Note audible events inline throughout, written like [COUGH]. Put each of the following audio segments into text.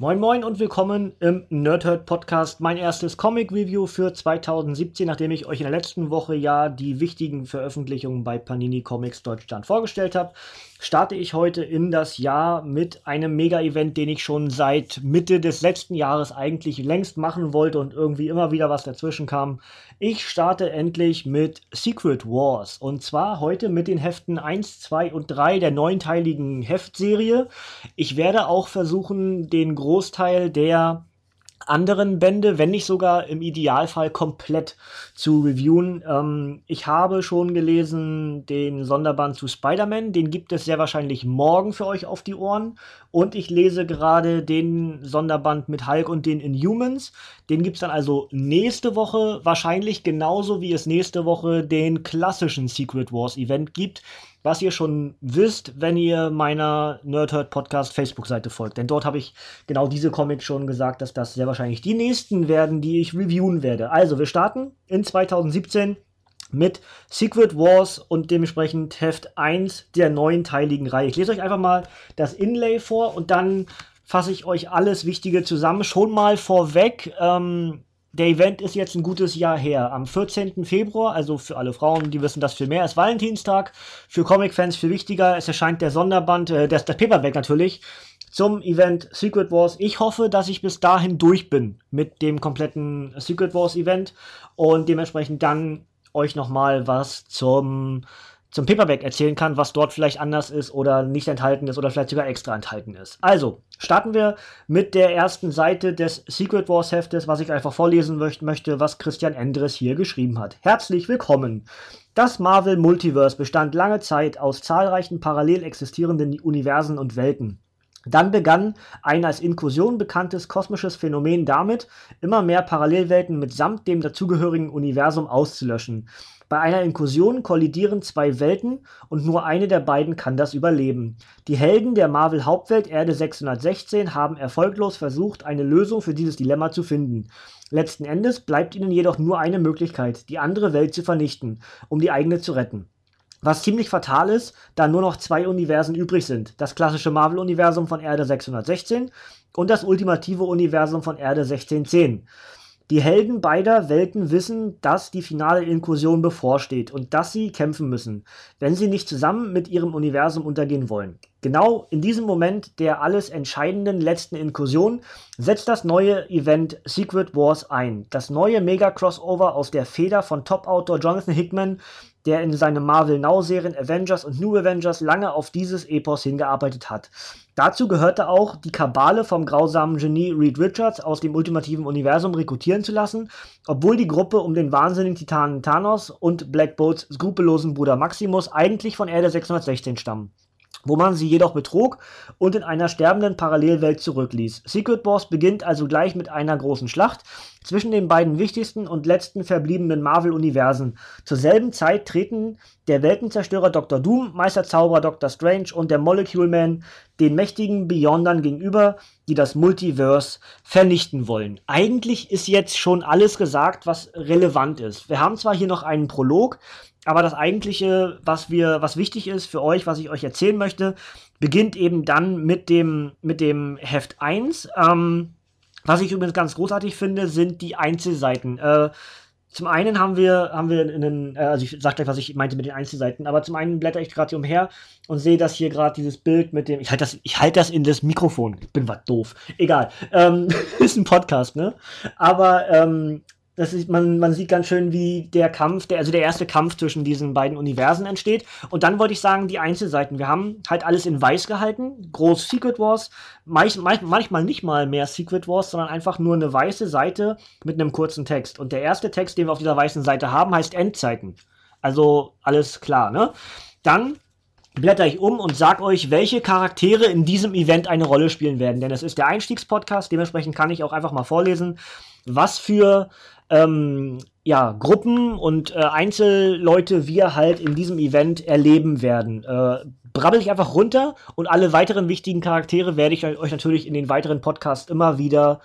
Moin Moin und willkommen im Nerdhurt Podcast. Mein erstes Comic Review für 2017, nachdem ich euch in der letzten Woche ja die wichtigen Veröffentlichungen bei Panini Comics Deutschland vorgestellt habe, starte ich heute in das Jahr mit einem Mega-Event, den ich schon seit Mitte des letzten Jahres eigentlich längst machen wollte und irgendwie immer wieder was dazwischen kam. Ich starte endlich mit Secret Wars und zwar heute mit den Heften 1, 2 und 3 der neunteiligen Heftserie. Ich werde auch versuchen, den Großteil der anderen Bände, wenn nicht sogar im Idealfall komplett zu reviewen. Ähm, ich habe schon gelesen den Sonderband zu Spider-Man, den gibt es sehr wahrscheinlich morgen für euch auf die Ohren. Und ich lese gerade den Sonderband mit Hulk und den Inhumans. Den gibt es dann also nächste Woche, wahrscheinlich genauso wie es nächste Woche den klassischen Secret Wars Event gibt was ihr schon wisst, wenn ihr meiner Nerdhurt Podcast Facebook-Seite folgt. Denn dort habe ich genau diese Comics schon gesagt, dass das sehr wahrscheinlich die nächsten werden, die ich reviewen werde. Also, wir starten in 2017 mit Secret Wars und dementsprechend Heft 1 der neunteiligen Reihe. Ich lese euch einfach mal das Inlay vor und dann fasse ich euch alles Wichtige zusammen. Schon mal vorweg, ähm, der Event ist jetzt ein gutes Jahr her. Am 14. Februar, also für alle Frauen, die wissen das viel mehr, ist Valentinstag. Für Comic-Fans viel wichtiger. Es erscheint der Sonderband, äh, das, das Paperback natürlich, zum Event Secret Wars. Ich hoffe, dass ich bis dahin durch bin mit dem kompletten Secret Wars Event und dementsprechend dann euch nochmal was zum zum Paperback erzählen kann, was dort vielleicht anders ist oder nicht enthalten ist oder vielleicht sogar extra enthalten ist. Also, starten wir mit der ersten Seite des Secret Wars Heftes, was ich einfach vorlesen möchte, was Christian Endres hier geschrieben hat. Herzlich willkommen. Das Marvel Multiverse bestand lange Zeit aus zahlreichen parallel existierenden Universen und Welten. Dann begann ein als Inkursion bekanntes kosmisches Phänomen damit, immer mehr Parallelwelten mitsamt dem dazugehörigen Universum auszulöschen. Bei einer Inkursion kollidieren zwei Welten und nur eine der beiden kann das überleben. Die Helden der Marvel-Hauptwelt Erde 616 haben erfolglos versucht, eine Lösung für dieses Dilemma zu finden. Letzten Endes bleibt ihnen jedoch nur eine Möglichkeit, die andere Welt zu vernichten, um die eigene zu retten. Was ziemlich fatal ist, da nur noch zwei Universen übrig sind. Das klassische Marvel-Universum von Erde 616 und das ultimative Universum von Erde 1610. Die Helden beider Welten wissen, dass die finale Inkursion bevorsteht und dass sie kämpfen müssen, wenn sie nicht zusammen mit ihrem Universum untergehen wollen. Genau in diesem Moment der alles entscheidenden letzten Inkursion setzt das neue Event Secret Wars ein. Das neue Mega-Crossover aus der Feder von Top-Autor Jonathan Hickman der in seinen Marvel Now-Serien Avengers und New Avengers lange auf dieses Epos hingearbeitet hat. Dazu gehörte auch, die Kabale vom grausamen Genie Reed Richards aus dem ultimativen Universum rekrutieren zu lassen, obwohl die Gruppe um den wahnsinnigen Titanen Thanos und Black Bolts skrupellosen Bruder Maximus eigentlich von Erde 616 stammen wo man sie jedoch betrog und in einer sterbenden Parallelwelt zurückließ. Secret Wars beginnt also gleich mit einer großen Schlacht zwischen den beiden wichtigsten und letzten verbliebenen Marvel-Universen. Zur selben Zeit treten der Weltenzerstörer Dr. Doom, Meisterzauberer Dr. Strange und der Molecule Man den mächtigen Beyondern gegenüber, die das Multiverse vernichten wollen. Eigentlich ist jetzt schon alles gesagt, was relevant ist. Wir haben zwar hier noch einen Prolog, aber das eigentliche, was wir, was wichtig ist für euch, was ich euch erzählen möchte, beginnt eben dann mit dem, mit dem Heft 1. Ähm, was ich übrigens ganz großartig finde, sind die Einzelseiten. Äh, zum einen haben wir, haben wir einen, äh, also ich sag gleich, was ich meinte mit den Einzelseiten, aber zum einen blätter ich gerade hier umher und sehe das hier gerade dieses Bild mit dem, ich halte das, ich halte das in das Mikrofon. Ich bin was doof. Egal. Ähm, [LAUGHS] ist ein Podcast, ne? Aber ähm, das ist, man, man sieht ganz schön, wie der Kampf, der, also der erste Kampf zwischen diesen beiden Universen entsteht. Und dann wollte ich sagen, die Einzelseiten. Wir haben halt alles in weiß gehalten. Groß Secret Wars. Meich, manchmal nicht mal mehr Secret Wars, sondern einfach nur eine weiße Seite mit einem kurzen Text. Und der erste Text, den wir auf dieser weißen Seite haben, heißt Endzeiten. Also alles klar, ne? Dann blätter ich um und sag euch, welche Charaktere in diesem Event eine Rolle spielen werden. Denn es ist der Einstiegspodcast, dementsprechend kann ich auch einfach mal vorlesen, was für ähm, ja, Gruppen und äh, Einzelleute wir halt in diesem Event erleben werden. Äh, brabbel ich einfach runter und alle weiteren wichtigen Charaktere werde ich euch natürlich in den weiteren Podcasts immer wieder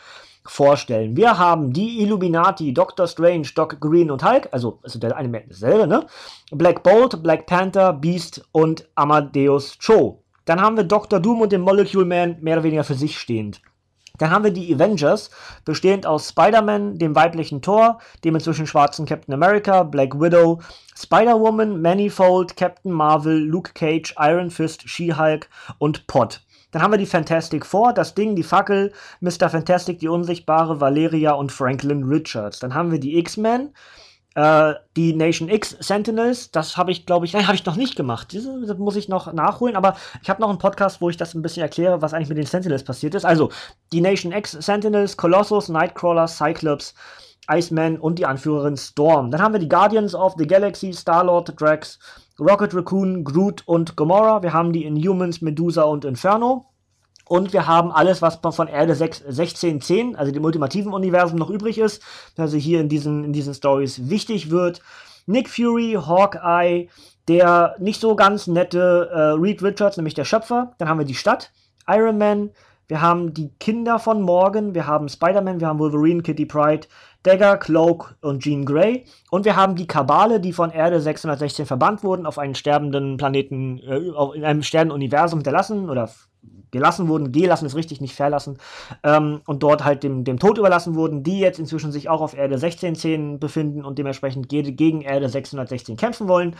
vorstellen. Wir haben die Illuminati, Doctor Strange, Doc Green und Hulk, also, also der eine merkt dasselbe, ne? Black Bolt, Black Panther, Beast und Amadeus Cho. Dann haben wir Dr. Doom und den Molecule Man mehr oder weniger für sich stehend. Dann haben wir die Avengers, bestehend aus Spider-Man, dem weiblichen Thor, dem inzwischen schwarzen Captain America, Black Widow, Spider-Woman, Manifold, Captain Marvel, Luke Cage, Iron Fist, She-Hulk und Pod. Dann haben wir die Fantastic Four, das Ding, die Fackel, Mr. Fantastic, die Unsichtbare, Valeria und Franklin Richards. Dann haben wir die X-Men, äh, die Nation X Sentinels, das habe ich, glaube ich, nein, habe ich noch nicht gemacht. Das muss ich noch nachholen, aber ich habe noch einen Podcast, wo ich das ein bisschen erkläre, was eigentlich mit den Sentinels passiert ist. Also, die Nation X Sentinels, Colossus, Nightcrawler, Cyclops, Iceman und die Anführerin Storm. Dann haben wir die Guardians of the Galaxy, Star-Lord, Drax, Rocket Raccoon, Groot und Gamora. Wir haben die Inhumans, Medusa und Inferno. Und wir haben alles, was von Erde 6, 1610, also dem ultimativen Universum, noch übrig ist, also hier in diesen, in diesen Stories wichtig wird. Nick Fury, Hawkeye, der nicht so ganz nette äh, Reed Richards, nämlich der Schöpfer. Dann haben wir die Stadt, Iron Man, wir haben die Kinder von Morgan, wir haben Spider-Man, wir haben Wolverine, Kitty Pride, Dagger, Cloak und Jean Grey. Und wir haben die Kabale, die von Erde 616 verbannt wurden, auf einen sterbenden Planeten, äh, in einem Sternenuniversum hinterlassen oder gelassen wurden, gelassen ist richtig, nicht verlassen, ähm, und dort halt dem, dem Tod überlassen wurden, die jetzt inzwischen sich auch auf Erde 1610 befinden und dementsprechend gegen Erde 616 kämpfen wollen.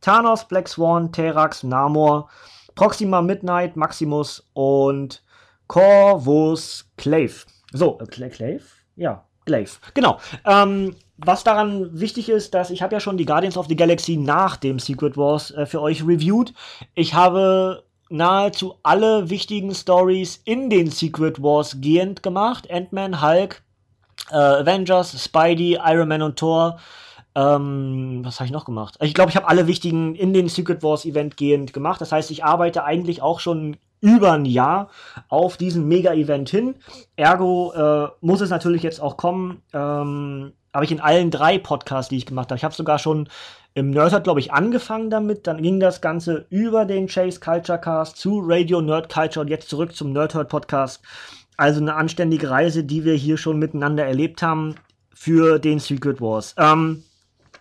Thanos, Black Swan, Terax, Namor, Proxima Midnight, Maximus und Corvus Clave. So, äh, Clave? Ja, Glaive. Genau. Ähm, was daran wichtig ist, dass ich habe ja schon die Guardians of the Galaxy nach dem Secret Wars äh, für euch reviewed. Ich habe nahezu alle wichtigen Stories in den Secret Wars gehend gemacht. Ant-Man, Hulk, äh, Avengers, Spidey, Iron Man und Thor. Ähm, was habe ich noch gemacht? Ich glaube, ich habe alle wichtigen in den Secret Wars Event gehend gemacht. Das heißt, ich arbeite eigentlich auch schon über ein Jahr auf diesen Mega-Event hin. Ergo äh, muss es natürlich jetzt auch kommen. Ähm, habe ich in allen drei Podcasts, die ich gemacht habe. Ich habe sogar schon im Nerdhurt, glaube ich, angefangen damit. Dann ging das Ganze über den Chase Culture Cast zu Radio Nerd Culture und jetzt zurück zum Nerdhurt Podcast. Also eine anständige Reise, die wir hier schon miteinander erlebt haben für den Secret Wars. Ähm,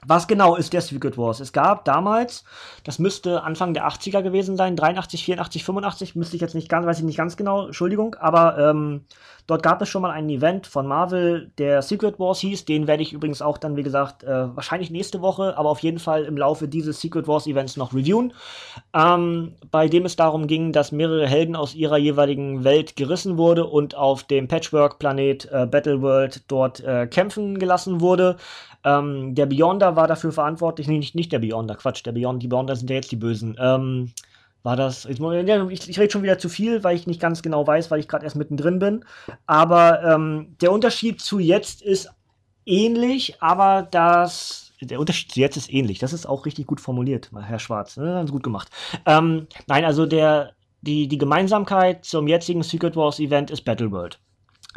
was genau ist der Secret Wars? Es gab damals, das müsste Anfang der 80er gewesen sein, 83, 84, 85, müsste ich jetzt nicht ganz, weiß ich nicht ganz genau, Entschuldigung, aber ähm, dort gab es schon mal ein Event von Marvel, der Secret Wars hieß. Den werde ich übrigens auch dann, wie gesagt, äh, wahrscheinlich nächste Woche, aber auf jeden Fall im Laufe dieses Secret Wars Events noch reviewen. Ähm, bei dem es darum ging, dass mehrere Helden aus ihrer jeweiligen Welt gerissen wurde und auf dem Patchwork-Planet äh, Battleworld dort äh, kämpfen gelassen wurde. Ähm, der Beyonder war dafür verantwortlich, nee, nicht, nicht der Beyonder, Quatsch, der Beyond, die Beyonder sind ja jetzt die Bösen. Ähm, war das, ich, ich, rede schon wieder zu viel, weil ich nicht ganz genau weiß, weil ich gerade erst mittendrin bin. Aber ähm, der Unterschied zu jetzt ist ähnlich, aber das, der Unterschied zu jetzt ist ähnlich. Das ist auch richtig gut formuliert, Herr Schwarz. Ne? Ganz gut gemacht. Ähm, nein, also der, die, die Gemeinsamkeit zum jetzigen Secret Wars Event ist Battleworld.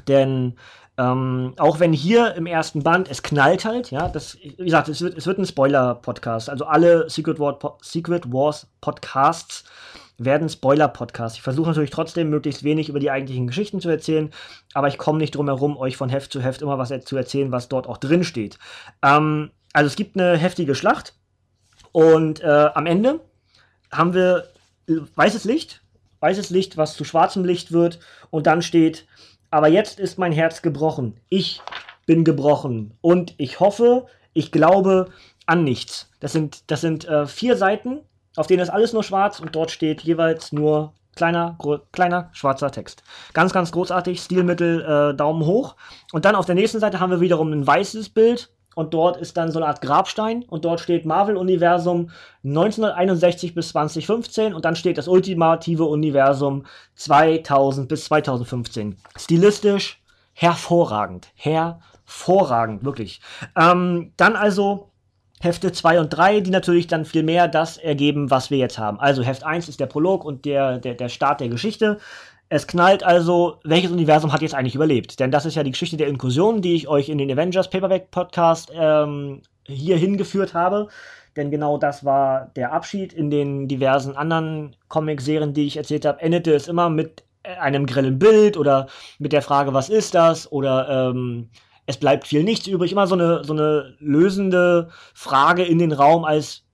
Denn ähm, auch wenn hier im ersten Band es knallt halt, ja, das, wie gesagt, es wird, es wird ein Spoiler-Podcast. Also alle Secret, War, Secret Wars Podcasts werden Spoiler-Podcasts. Ich versuche natürlich trotzdem möglichst wenig über die eigentlichen Geschichten zu erzählen, aber ich komme nicht drum herum, euch von Heft zu Heft immer was zu erzählen, was dort auch drin steht. Ähm, also es gibt eine heftige Schlacht und äh, am Ende haben wir weißes Licht, weißes Licht, was zu schwarzem Licht wird und dann steht aber jetzt ist mein Herz gebrochen. Ich bin gebrochen. Und ich hoffe, ich glaube an nichts. Das sind, das sind äh, vier Seiten, auf denen ist alles nur schwarz und dort steht jeweils nur kleiner, kleiner schwarzer Text. Ganz, ganz großartig. Stilmittel äh, Daumen hoch. Und dann auf der nächsten Seite haben wir wiederum ein weißes Bild und dort ist dann so eine Art Grabstein und dort steht Marvel-Universum 1961 bis 2015 und dann steht das ultimative Universum 2000 bis 2015. Stilistisch hervorragend, hervorragend, wirklich. Ähm, dann also Hefte 2 und 3, die natürlich dann viel mehr das ergeben, was wir jetzt haben. Also Heft 1 ist der Prolog und der, der, der Start der Geschichte. Es knallt also, welches Universum hat jetzt eigentlich überlebt? Denn das ist ja die Geschichte der Inklusion, die ich euch in den Avengers Paperback Podcast ähm, hier hingeführt habe. Denn genau das war der Abschied. In den diversen anderen Comic-Serien, die ich erzählt habe, endete es immer mit einem grellen Bild oder mit der Frage, was ist das? Oder ähm, es bleibt viel nichts übrig. Immer so eine, so eine lösende Frage in den Raum als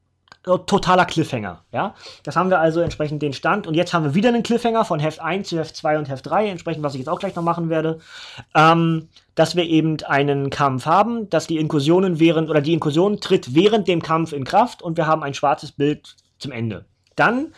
totaler Cliffhanger. Ja? Das haben wir also entsprechend den Stand. Und jetzt haben wir wieder einen Cliffhanger von Heft 1 zu Heft 2 und Heft 3, entsprechend, was ich jetzt auch gleich noch machen werde. Ähm, dass wir eben einen Kampf haben, dass die Inkursionen während, oder die Inkursion tritt während dem Kampf in Kraft und wir haben ein schwarzes Bild zum Ende. Dann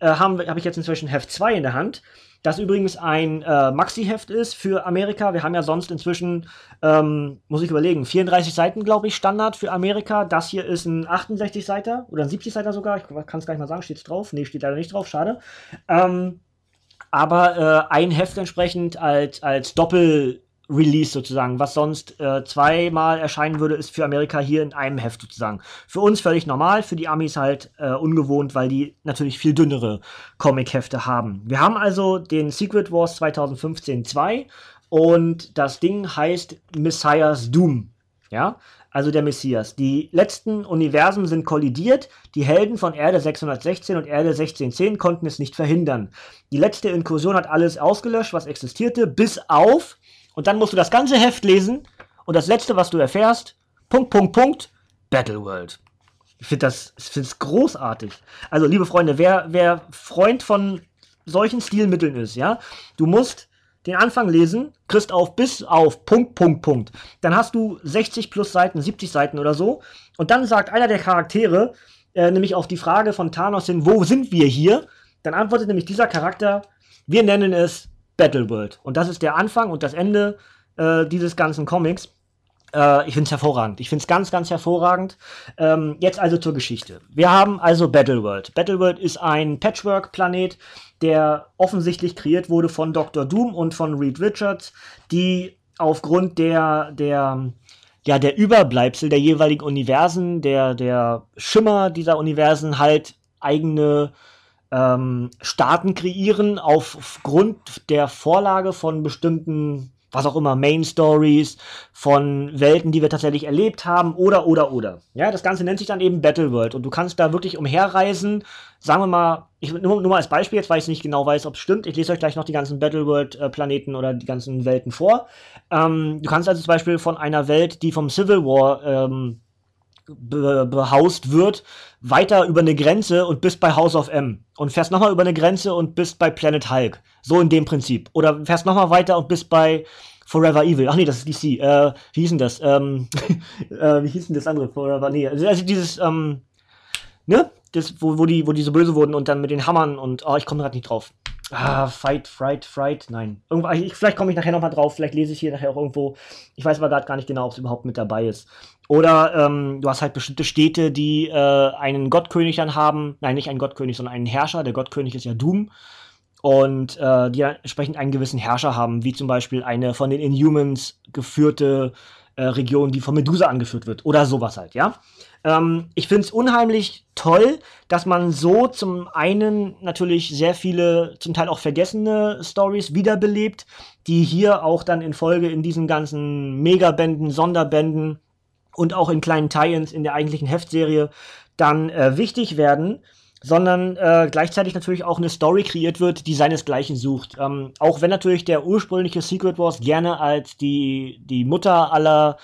äh, habe hab ich jetzt inzwischen Heft 2 in der Hand das übrigens ein äh, Maxi-Heft ist für Amerika. Wir haben ja sonst inzwischen, ähm, muss ich überlegen, 34 Seiten, glaube ich, Standard für Amerika. Das hier ist ein 68-Seiter oder ein 70-Seiter sogar. Ich kann es gar nicht mal sagen, steht es drauf? Nee, steht leider nicht drauf, schade. Ähm, aber äh, ein Heft entsprechend als, als Doppel- Release sozusagen, was sonst äh, zweimal erscheinen würde, ist für Amerika hier in einem Heft sozusagen. Für uns völlig normal, für die Amis halt äh, ungewohnt, weil die natürlich viel dünnere Comic-Hefte haben. Wir haben also den Secret Wars 2015 2 und das Ding heißt Messiah's Doom. Ja, also der Messias. Die letzten Universen sind kollidiert. Die Helden von Erde 616 und Erde 1610 konnten es nicht verhindern. Die letzte Inkursion hat alles ausgelöscht, was existierte, bis auf und dann musst du das ganze Heft lesen und das letzte, was du erfährst, Punkt, Punkt, Punkt, Battleworld. Ich finde das ich find's großartig. Also, liebe Freunde, wer, wer Freund von solchen Stilmitteln ist, ja, du musst den Anfang lesen, kriegst auf bis auf Punkt, Punkt, Punkt. Dann hast du 60 plus Seiten, 70 Seiten oder so. Und dann sagt einer der Charaktere, äh, nämlich auf die Frage von Thanos hin, wo sind wir hier? Dann antwortet nämlich dieser Charakter, wir nennen es Battleworld. Und das ist der Anfang und das Ende äh, dieses ganzen Comics. Äh, ich finde es hervorragend. Ich finde es ganz, ganz hervorragend. Ähm, jetzt also zur Geschichte. Wir haben also Battleworld. Battleworld ist ein Patchwork-Planet, der offensichtlich kreiert wurde von Dr. Doom und von Reed Richards, die aufgrund der, der, ja, der Überbleibsel der jeweiligen Universen, der, der Schimmer dieser Universen halt eigene ähm, Staaten kreieren aufgrund der Vorlage von bestimmten, was auch immer, Main Stories, von Welten, die wir tatsächlich erlebt haben, oder, oder, oder. Ja, das Ganze nennt sich dann eben Battleworld und du kannst da wirklich umherreisen. Sagen wir mal, ich nur, nur mal als Beispiel, jetzt weil ich nicht genau weiß, ob es stimmt. Ich lese euch gleich noch die ganzen Battleworld-Planeten oder die ganzen Welten vor. Ähm, du kannst also zum Beispiel von einer Welt, die vom Civil War ähm, be behaust wird, weiter über eine Grenze und bist bei House of M. Und fährst nochmal über eine Grenze und bist bei Planet Hulk. So in dem Prinzip. Oder fährst nochmal weiter und bist bei Forever Evil. Ach nee, das ist DC. Äh, wie hieß denn das? Ähm, [LAUGHS] äh, wie hieß denn das andere? Forever, nee. Also, also dieses, ähm, ne? Das, wo, wo, die, wo die so böse wurden und dann mit den Hammern und, oh, ich komme gerade nicht drauf. Ah, Fight, Fright, Fright, nein. Irgendwo, ich, vielleicht komme ich nachher nochmal drauf, vielleicht lese ich hier nachher auch irgendwo. Ich weiß aber gerade gar nicht genau, ob es überhaupt mit dabei ist. Oder ähm, du hast halt bestimmte Städte, die äh, einen Gottkönig dann haben. Nein, nicht einen Gottkönig, sondern einen Herrscher. Der Gottkönig ist ja Doom. Und äh, die entsprechend einen gewissen Herrscher haben, wie zum Beispiel eine von den Inhumans geführte äh, Region, die von Medusa angeführt wird. Oder sowas halt, ja. Ähm, ich finde es unheimlich toll, dass man so zum einen natürlich sehr viele, zum Teil auch vergessene Stories wiederbelebt, die hier auch dann in Folge in diesen ganzen Megabänden, Sonderbänden und auch in kleinen Tie-ins in der eigentlichen Heftserie dann äh, wichtig werden sondern äh, gleichzeitig natürlich auch eine Story kreiert wird, die seinesgleichen sucht. Ähm, auch wenn natürlich der ursprüngliche Secret Wars gerne als die, die Mutter aller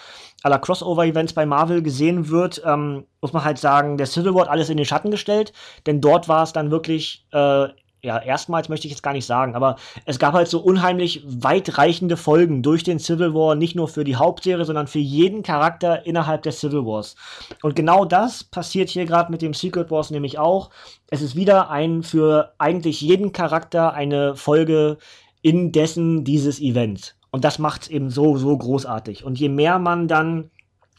aller Crossover-Events bei Marvel gesehen wird, ähm, muss man halt sagen, der Civil War hat alles in den Schatten gestellt, denn dort war es dann wirklich, äh, ja, erstmals möchte ich jetzt gar nicht sagen, aber es gab halt so unheimlich weitreichende Folgen durch den Civil War, nicht nur für die Hauptserie, sondern für jeden Charakter innerhalb der Civil Wars. Und genau das passiert hier gerade mit dem Secret Wars nämlich auch. Es ist wieder ein für eigentlich jeden Charakter eine Folge in dessen dieses Events. Und das macht es eben so, so großartig. Und je mehr man dann,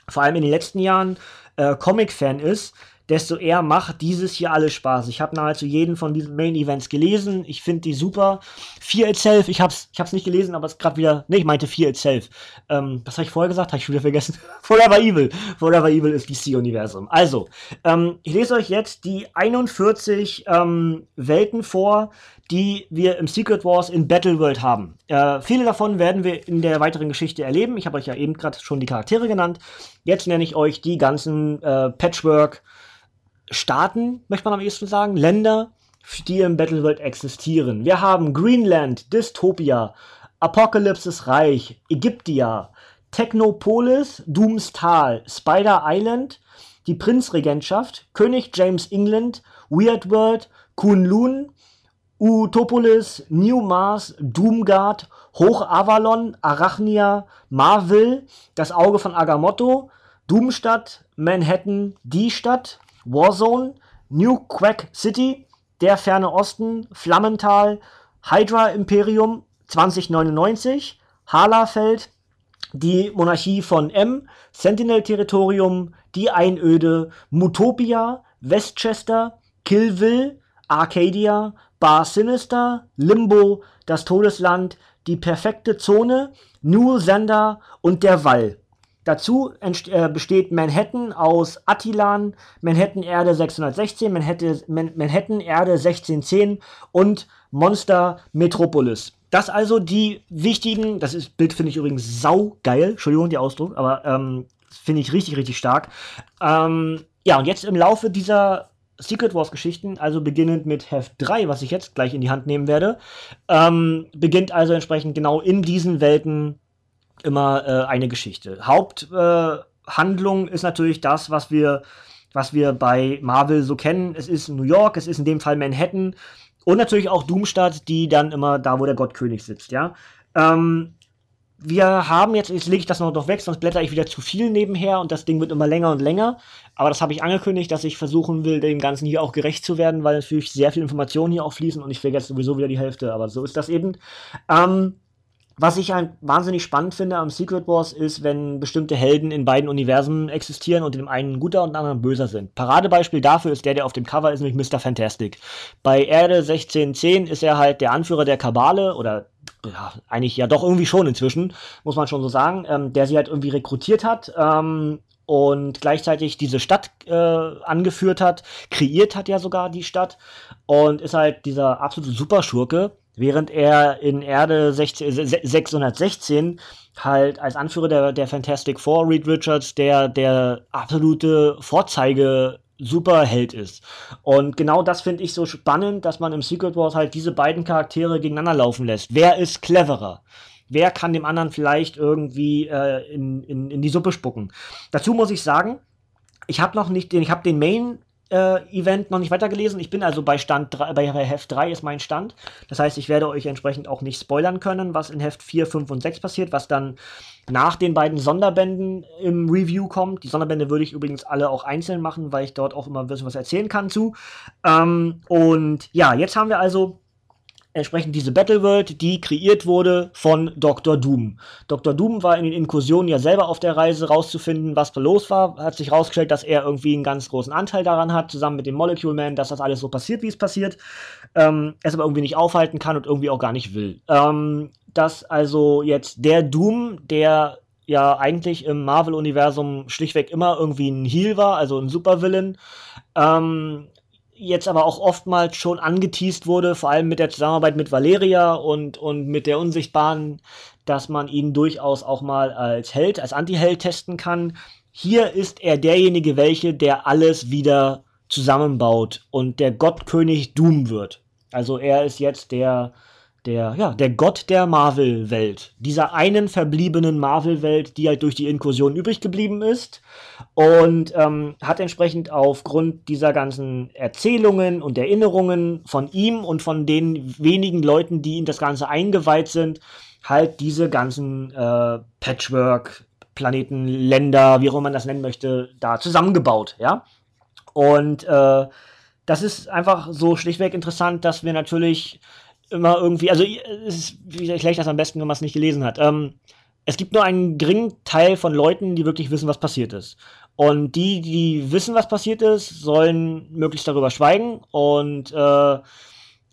vor allem in den letzten Jahren, äh, Comic-Fan ist, desto eher macht dieses hier alles Spaß. Ich habe nahezu jeden von diesen Main-Events gelesen. Ich finde die super. Fear Itself, ich hab's, ich hab's nicht gelesen, aber es ist gerade wieder. Ne, ich meinte Fear Itself. Ähm, was habe ich vorher gesagt? Habe ich wieder vergessen. [LAUGHS] Forever Evil. Forever Evil ist DC-Universum. Also, ähm, ich lese euch jetzt die 41 ähm, Welten vor, die wir im Secret Wars in Battleworld haben. Äh, viele davon werden wir in der weiteren Geschichte erleben. Ich habe euch ja eben gerade schon die Charaktere genannt. Jetzt nenne ich euch die ganzen äh, Patchwork-Staaten, möchte man am ehesten sagen, Länder, die im Battleworld existieren. Wir haben Greenland, Dystopia, Apocalypses Reich, Ägyptia, Technopolis, Doomstal, Spider Island, die Prinzregentschaft, König James England, Weird World, Kunlun, Utopolis, New Mars, Doomguard, Hoch Avalon, Arachnia, Marvel, das Auge von Agamotto, Doomstadt, Manhattan, die Stadt, Warzone, New Quack City, der Ferne Osten, Flammental, Hydra Imperium 2099, Halafeld, die Monarchie von M, Sentinel-Territorium, die Einöde, Mutopia, Westchester, Killville, Arcadia, Bar Sinister, Limbo, das Todesland, die perfekte Zone, New Sender und der Wall. Dazu äh, besteht Manhattan aus Attilan, Manhattan Erde 616, Manhattan, Man Manhattan Erde 1610 und Monster Metropolis. Das also die wichtigen, das ist, Bild finde ich übrigens saugeil, Entschuldigung, die Ausdruck, aber ähm, finde ich richtig, richtig stark. Ähm, ja, und jetzt im Laufe dieser Secret Wars Geschichten, also beginnend mit Heft 3, was ich jetzt gleich in die Hand nehmen werde, ähm, beginnt also entsprechend genau in diesen Welten immer äh, eine Geschichte. Haupthandlung äh, ist natürlich das, was wir, was wir bei Marvel so kennen. Es ist New York, es ist in dem Fall Manhattan und natürlich auch Doomstadt, die dann immer da, wo der Gottkönig sitzt, ja. Ähm, wir haben jetzt, jetzt lege ich das noch doch weg, sonst blätter ich wieder zu viel nebenher und das Ding wird immer länger und länger. Aber das habe ich angekündigt, dass ich versuchen will, dem Ganzen hier auch gerecht zu werden, weil natürlich sehr viel Informationen hier auch fließen und ich vergesse sowieso wieder die Hälfte, aber so ist das eben. Ähm, was ich halt wahnsinnig spannend finde am Secret Wars ist, wenn bestimmte Helden in beiden Universen existieren und dem einen guter und dem anderen böser sind. Paradebeispiel dafür ist der, der auf dem Cover ist, nämlich Mr. Fantastic. Bei Erde 1610 ist er halt der Anführer der Kabale oder ja, eigentlich ja doch irgendwie schon inzwischen, muss man schon so sagen, ähm, der sie halt irgendwie rekrutiert hat ähm, und gleichzeitig diese Stadt äh, angeführt hat, kreiert hat ja sogar die Stadt und ist halt dieser absolute Superschurke Während er in Erde 16, 616 halt als Anführer der, der Fantastic Four, Reed Richards, der, der absolute Vorzeige Superheld ist. Und genau das finde ich so spannend, dass man im Secret Wars halt diese beiden Charaktere gegeneinander laufen lässt. Wer ist cleverer? Wer kann dem anderen vielleicht irgendwie äh, in, in, in die Suppe spucken? Dazu muss ich sagen, ich habe noch nicht den, ich habe den Main äh, Event noch nicht weitergelesen. Ich bin also bei Stand 3, bei Heft 3 ist mein Stand. Das heißt, ich werde euch entsprechend auch nicht spoilern können, was in Heft 4, 5 und 6 passiert, was dann nach den beiden Sonderbänden im Review kommt. Die Sonderbände würde ich übrigens alle auch einzeln machen, weil ich dort auch immer ein bisschen was erzählen kann zu. Ähm, und ja, jetzt haben wir also entsprechend diese Battleworld, die kreiert wurde von Dr. Doom. Dr. Doom war in den Inkursionen ja selber auf der Reise rauszufinden, was da los war. Hat sich herausgestellt, dass er irgendwie einen ganz großen Anteil daran hat, zusammen mit dem Molecule Man, dass das alles so passiert, wie es passiert. Ähm, es aber irgendwie nicht aufhalten kann und irgendwie auch gar nicht will. Ähm, dass also jetzt der Doom, der ja eigentlich im Marvel-Universum schlichtweg immer irgendwie ein Heal war, also ein Supervillain, ähm, jetzt aber auch oftmals schon angeteased wurde, vor allem mit der Zusammenarbeit mit Valeria und, und mit der Unsichtbaren, dass man ihn durchaus auch mal als Held, als Anti-Held testen kann. Hier ist er derjenige, welche, der alles wieder zusammenbaut und der Gottkönig Doom wird. Also er ist jetzt der, der, ja, der Gott der Marvel-Welt. Dieser einen verbliebenen Marvel-Welt, die halt durch die Inkursion übrig geblieben ist. Und ähm, hat entsprechend aufgrund dieser ganzen Erzählungen und Erinnerungen von ihm und von den wenigen Leuten, die in das Ganze eingeweiht sind, halt diese ganzen äh, Patchwork, Planeten, Länder, wie auch immer man das nennen möchte, da zusammengebaut, ja. Und äh, das ist einfach so schlichtweg interessant, dass wir natürlich immer irgendwie, also es ist, ich das am besten, wenn man es nicht gelesen hat. Ähm, es gibt nur einen geringen Teil von Leuten, die wirklich wissen, was passiert ist. Und die, die wissen, was passiert ist, sollen möglichst darüber schweigen. Und äh,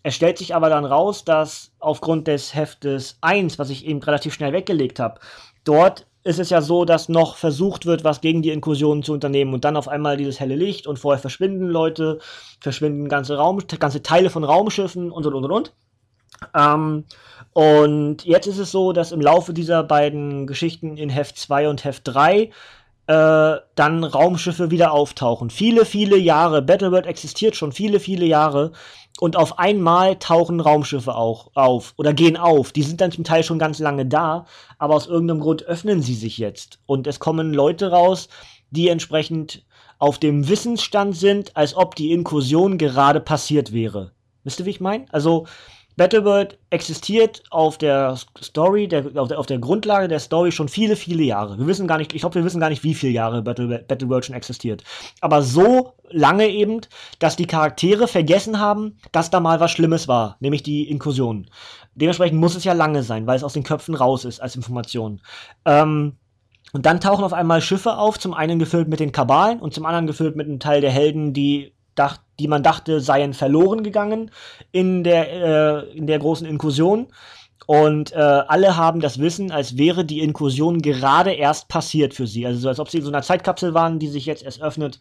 es stellt sich aber dann raus, dass aufgrund des Heftes 1, was ich eben relativ schnell weggelegt habe, dort ist es ja so, dass noch versucht wird, was gegen die Inkursionen zu unternehmen und dann auf einmal dieses helle Licht und vorher verschwinden Leute, verschwinden ganze Raum, ganze Teile von Raumschiffen und und und und. Ähm, und jetzt ist es so, dass im Laufe dieser beiden Geschichten in Heft 2 und Heft 3 äh, dann Raumschiffe wieder auftauchen. Viele, viele Jahre. Battleworld existiert schon viele, viele Jahre. Und auf einmal tauchen Raumschiffe auch auf oder gehen auf. Die sind dann zum Teil schon ganz lange da, aber aus irgendeinem Grund öffnen sie sich jetzt. Und es kommen Leute raus, die entsprechend auf dem Wissensstand sind, als ob die Inkursion gerade passiert wäre. Wisst ihr, wie ich meine? Also, Battleworld existiert auf der Story, der, auf, der, auf der Grundlage der Story schon viele, viele Jahre. Wir wissen gar nicht, ich glaube, wir wissen gar nicht, wie viele Jahre Battle, Battleworld schon existiert. Aber so lange eben, dass die Charaktere vergessen haben, dass da mal was Schlimmes war, nämlich die Inkursion. Dementsprechend muss es ja lange sein, weil es aus den Köpfen raus ist als Information. Ähm, und dann tauchen auf einmal Schiffe auf, zum einen gefüllt mit den Kabalen und zum anderen gefüllt mit einem Teil der Helden, die dacht, die man dachte, seien verloren gegangen in der, äh, in der großen Inkursion. Und äh, alle haben das Wissen, als wäre die Inkursion gerade erst passiert für sie. Also so, als ob sie in so einer Zeitkapsel waren, die sich jetzt erst öffnet.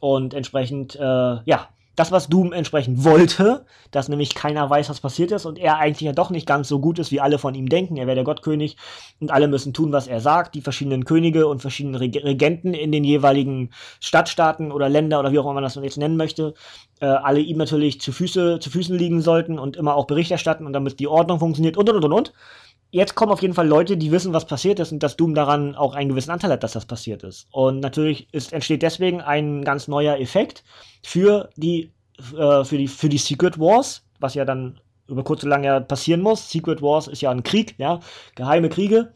Und entsprechend, äh, ja, das, was Doom entsprechend wollte, dass nämlich keiner weiß, was passiert ist und er eigentlich ja doch nicht ganz so gut ist, wie alle von ihm denken. Er wäre der Gottkönig und alle müssen tun, was er sagt. Die verschiedenen Könige und verschiedenen Regenten in den jeweiligen Stadtstaaten oder Länder oder wie auch immer man das jetzt nennen möchte, äh, alle ihm natürlich zu, Füße, zu Füßen liegen sollten und immer auch Bericht erstatten und damit die Ordnung funktioniert und und und und und jetzt kommen auf jeden Fall Leute, die wissen, was passiert ist und dass Doom daran auch einen gewissen Anteil hat, dass das passiert ist. Und natürlich ist, entsteht deswegen ein ganz neuer Effekt für die, äh, für die, für die Secret Wars, was ja dann über kurz oder lang ja passieren muss. Secret Wars ist ja ein Krieg, ja, geheime Kriege.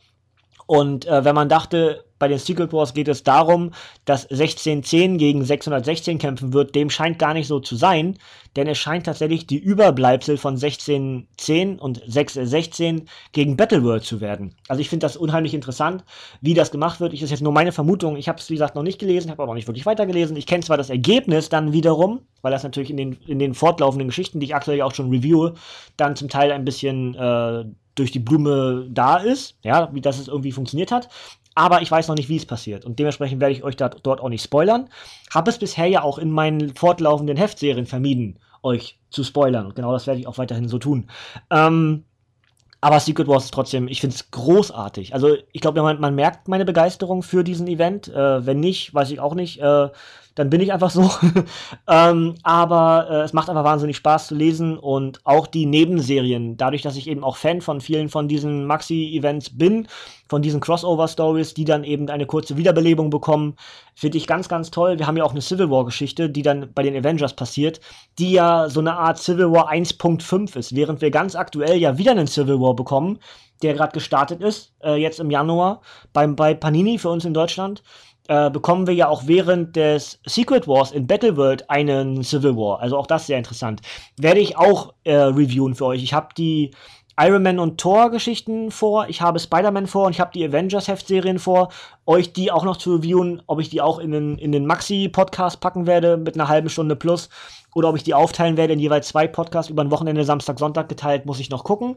Und äh, wenn man dachte, bei den Secret Wars geht es darum, dass 1610 gegen 616 kämpfen wird. Dem scheint gar nicht so zu sein, denn es scheint tatsächlich die Überbleibsel von 1610 und 616 gegen Battleworld zu werden. Also ich finde das unheimlich interessant, wie das gemacht wird. Ich ist jetzt nur meine Vermutung. Ich habe es, wie gesagt, noch nicht gelesen, habe aber noch nicht wirklich weitergelesen. Ich kenne zwar das Ergebnis dann wiederum, weil das natürlich in den, in den fortlaufenden Geschichten, die ich aktuell auch schon reviewe, dann zum Teil ein bisschen äh, durch die Blume da ist, ja, wie das irgendwie funktioniert hat aber ich weiß noch nicht, wie es passiert. Und dementsprechend werde ich euch da, dort auch nicht spoilern. Habe es bisher ja auch in meinen fortlaufenden Heftserien vermieden, euch zu spoilern. Und genau das werde ich auch weiterhin so tun. Ähm, aber Secret Wars ist trotzdem, ich finde es großartig. Also ich glaube, man, man, merkt meine Begeisterung für diesen Event. Äh, wenn nicht, weiß ich auch nicht. Äh, dann bin ich einfach so. [LAUGHS] ähm, aber äh, es macht einfach wahnsinnig Spaß zu lesen und auch die Nebenserien, dadurch, dass ich eben auch Fan von vielen von diesen Maxi-Events bin, von diesen Crossover-Stories, die dann eben eine kurze Wiederbelebung bekommen, finde ich ganz, ganz toll. Wir haben ja auch eine Civil War-Geschichte, die dann bei den Avengers passiert, die ja so eine Art Civil War 1.5 ist, während wir ganz aktuell ja wieder einen Civil War bekommen, der gerade gestartet ist, äh, jetzt im Januar beim, bei Panini für uns in Deutschland äh, bekommen wir ja auch während des Secret Wars in Battleworld einen Civil War. Also auch das sehr interessant. Werde ich auch äh, reviewen für euch. Ich habe die Iron Man und Thor Geschichten vor, ich habe Spider-Man vor und ich habe die Avengers Heftserien vor, euch die auch noch zu reviewen, ob ich die auch in den, in den Maxi-Podcast packen werde mit einer halben Stunde plus oder ob ich die aufteilen werde in jeweils zwei Podcasts über ein Wochenende, Samstag, Sonntag geteilt, muss ich noch gucken.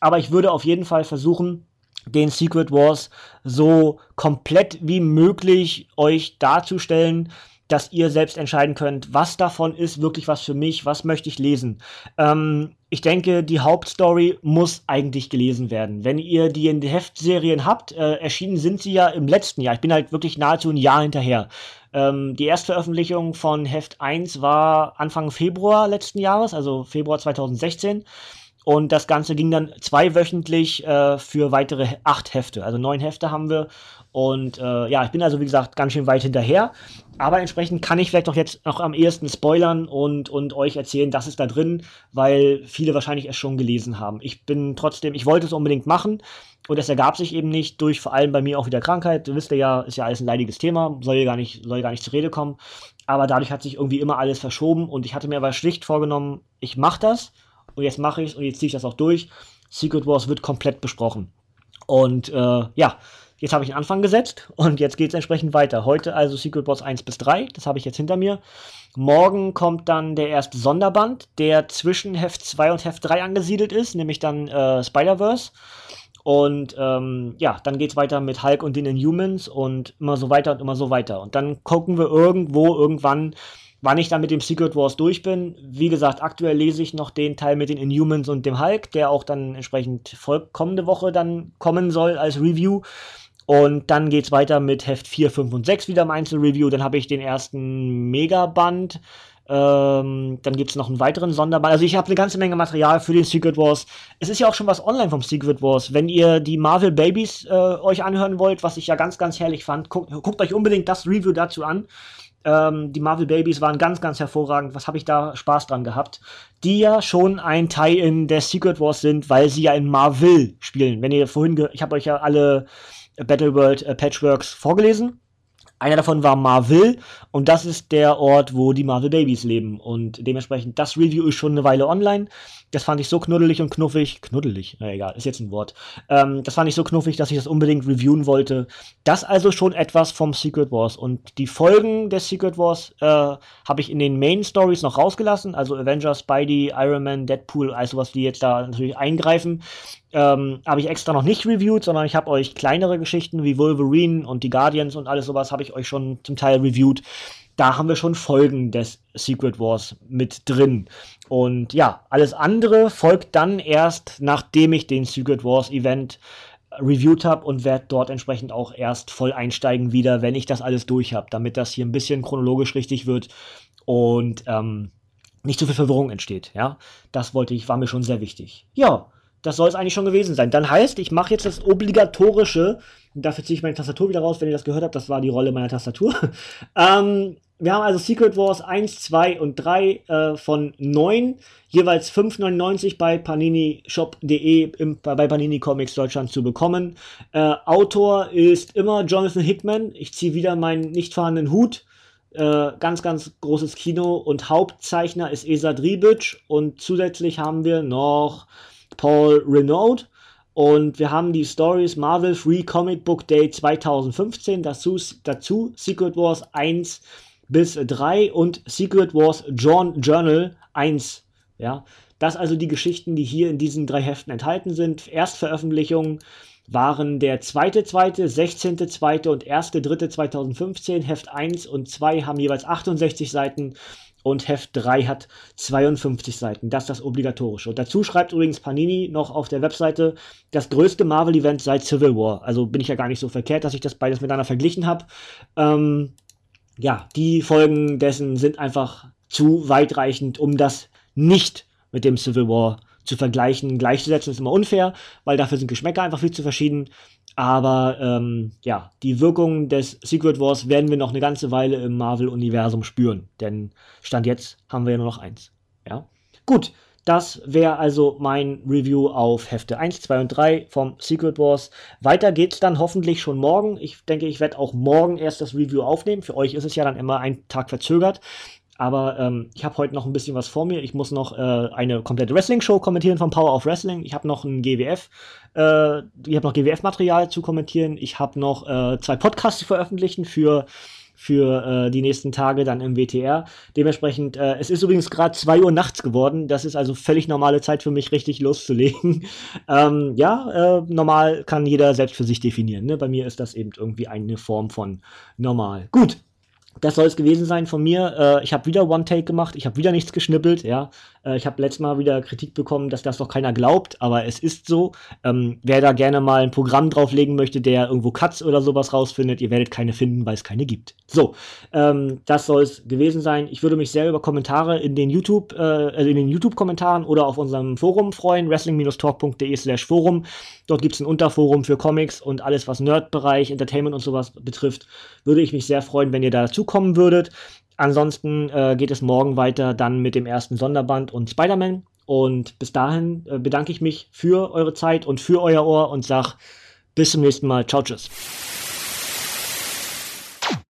Aber ich würde auf jeden Fall versuchen, den Secret Wars so komplett wie möglich euch darzustellen, dass ihr selbst entscheiden könnt, was davon ist wirklich was für mich, was möchte ich lesen. Ähm, ich denke, die Hauptstory muss eigentlich gelesen werden. Wenn ihr die in die Heftserien habt, äh, erschienen sind sie ja im letzten Jahr. Ich bin halt wirklich nahezu ein Jahr hinterher. Ähm, die Erstveröffentlichung von Heft 1 war Anfang Februar letzten Jahres, also Februar 2016. Und das Ganze ging dann zweiwöchentlich äh, für weitere acht Hefte. Also neun Hefte haben wir. Und äh, ja, ich bin also, wie gesagt, ganz schön weit hinterher. Aber entsprechend kann ich vielleicht auch jetzt noch am ehesten spoilern und, und euch erzählen, das ist da drin, weil viele wahrscheinlich es schon gelesen haben. Ich bin trotzdem, ich wollte es unbedingt machen. Und es ergab sich eben nicht durch vor allem bei mir auch wieder Krankheit. Du wisst ja, ist ja alles ein leidiges Thema, soll ja gar nicht, soll gar nicht zur Rede kommen. Aber dadurch hat sich irgendwie immer alles verschoben und ich hatte mir aber schlicht vorgenommen, ich mache das und jetzt mache ich es und jetzt ziehe ich das auch durch. Secret Wars wird komplett besprochen. Und äh, ja, jetzt habe ich einen Anfang gesetzt und jetzt geht es entsprechend weiter. Heute also Secret Wars 1 bis 3, das habe ich jetzt hinter mir. Morgen kommt dann der erste Sonderband, der zwischen Heft 2 und Heft 3 angesiedelt ist, nämlich dann äh, Spider-Verse. Und ähm, ja, dann geht es weiter mit Hulk und den Inhumans und immer so weiter und immer so weiter. Und dann gucken wir irgendwo, irgendwann, wann ich dann mit dem Secret Wars durch bin. Wie gesagt, aktuell lese ich noch den Teil mit den Inhumans und dem Hulk, der auch dann entsprechend kommende Woche dann kommen soll als Review. Und dann geht es weiter mit Heft 4, 5 und 6 wieder im Einzelreview. Dann habe ich den ersten Megaband. Ähm, dann gibt es noch einen weiteren Sonderband. Also ich habe eine ganze Menge Material für den Secret Wars. Es ist ja auch schon was online vom Secret Wars. Wenn ihr die Marvel Babies äh, euch anhören wollt, was ich ja ganz, ganz herrlich fand, guckt, guckt euch unbedingt das Review dazu an. Ähm, die Marvel Babies waren ganz, ganz hervorragend. Was habe ich da Spaß dran gehabt? Die ja schon ein Teil in der Secret Wars sind, weil sie ja in Marvel spielen. Wenn ihr vorhin, ich habe euch ja alle Battleworld äh, Patchworks vorgelesen. Einer davon war Marvel und das ist der Ort, wo die Marvel Babies leben. Und dementsprechend, das Review ist schon eine Weile online. Das fand ich so knuddelig und knuffig. Knuddelig, na egal, ist jetzt ein Wort. Ähm, das fand ich so knuffig, dass ich das unbedingt reviewen wollte. Das also schon etwas vom Secret Wars. Und die Folgen des Secret Wars äh, habe ich in den Main Stories noch rausgelassen. Also Avengers, Spidey, Iron Man, Deadpool, all sowas, die jetzt da natürlich eingreifen ähm, habe ich extra noch nicht reviewed, sondern ich habe euch kleinere Geschichten wie Wolverine und die Guardians und alles sowas habe ich euch schon zum Teil reviewed. Da haben wir schon Folgen des Secret Wars mit drin. Und ja, alles andere folgt dann erst, nachdem ich den Secret Wars Event reviewed habe und werde dort entsprechend auch erst voll einsteigen wieder, wenn ich das alles durch habe, damit das hier ein bisschen chronologisch richtig wird und ähm, nicht zu viel Verwirrung entsteht. Ja, das wollte ich, war mir schon sehr wichtig. Ja, das soll es eigentlich schon gewesen sein. Dann heißt, ich mache jetzt das obligatorische, dafür ziehe ich meine Tastatur wieder raus, wenn ihr das gehört habt, das war die Rolle meiner Tastatur. [LAUGHS] ähm, wir haben also Secret Wars 1, 2 und 3 äh, von 9, jeweils 5,99 bei paninishop.de bei Panini Comics Deutschland zu bekommen. Äh, Autor ist immer Jonathan Hickman. Ich ziehe wieder meinen nicht vorhandenen Hut. Äh, ganz, ganz großes Kino und Hauptzeichner ist Esa Dribic und zusätzlich haben wir noch Paul Renaud. Und wir haben die Stories Marvel Free Comic Book Day 2015, dazu, dazu Secret Wars 1 bis 3 und Secret Wars John Journal 1. Ja, das also die Geschichten, die hier in diesen drei Heften enthalten sind. Erstveröffentlichungen waren der 2.2., 16.2. und 1.3.2015. Heft 1 und 2 haben jeweils 68 Seiten und Heft 3 hat 52 Seiten. Das ist das Obligatorische. Und dazu schreibt übrigens Panini noch auf der Webseite das größte Marvel-Event seit Civil War. Also bin ich ja gar nicht so verkehrt, dass ich das beides miteinander verglichen habe. Ähm, ja, die Folgen dessen sind einfach zu weitreichend, um das nicht mit dem Civil War zu vergleichen. Gleichzusetzen ist immer unfair, weil dafür sind Geschmäcker einfach viel zu verschieden. Aber ähm, ja, die Wirkung des Secret Wars werden wir noch eine ganze Weile im Marvel-Universum spüren. Denn Stand jetzt haben wir ja nur noch eins. Ja. Gut, das wäre also mein Review auf Hefte 1, 2 und 3 vom Secret Wars. Weiter geht's dann hoffentlich schon morgen. Ich denke, ich werde auch morgen erst das Review aufnehmen. Für euch ist es ja dann immer ein Tag verzögert. Aber ähm, ich habe heute noch ein bisschen was vor mir. Ich muss noch äh, eine komplette Wrestling-Show kommentieren von Power of Wrestling. Ich habe noch ein GWF, äh, ich habe noch GWF-Material zu kommentieren. Ich habe noch äh, zwei Podcasts zu veröffentlichen für für äh, die nächsten Tage dann im WTR. Dementsprechend, äh, es ist übrigens gerade 2 Uhr nachts geworden. Das ist also völlig normale Zeit für mich, richtig loszulegen. [LAUGHS] ähm, ja, äh, normal kann jeder selbst für sich definieren. Ne? Bei mir ist das eben irgendwie eine Form von normal. Gut, das soll es gewesen sein von mir. Äh, ich habe wieder One-Take gemacht, ich habe wieder nichts geschnippelt, ja. Äh, ich habe letztes Mal wieder Kritik bekommen, dass das doch keiner glaubt, aber es ist so. Ähm, wer da gerne mal ein Programm drauflegen möchte, der irgendwo Cuts oder sowas rausfindet, ihr werdet keine finden, weil es keine gibt. So, ähm, das soll es gewesen sein. Ich würde mich sehr über Kommentare in den YouTube, äh, also in den YouTube-Kommentaren oder auf unserem Forum freuen, wrestling-talk.de slash Forum. Dort gibt es ein Unterforum für Comics und alles, was Nerd-Bereich, Entertainment und sowas betrifft. Würde ich mich sehr freuen, wenn ihr da dazukommen würdet. Ansonsten äh, geht es morgen weiter dann mit dem ersten Sonderband und Spider-Man. Und bis dahin äh, bedanke ich mich für eure Zeit und für euer Ohr und sag bis zum nächsten Mal. Ciao, tschüss.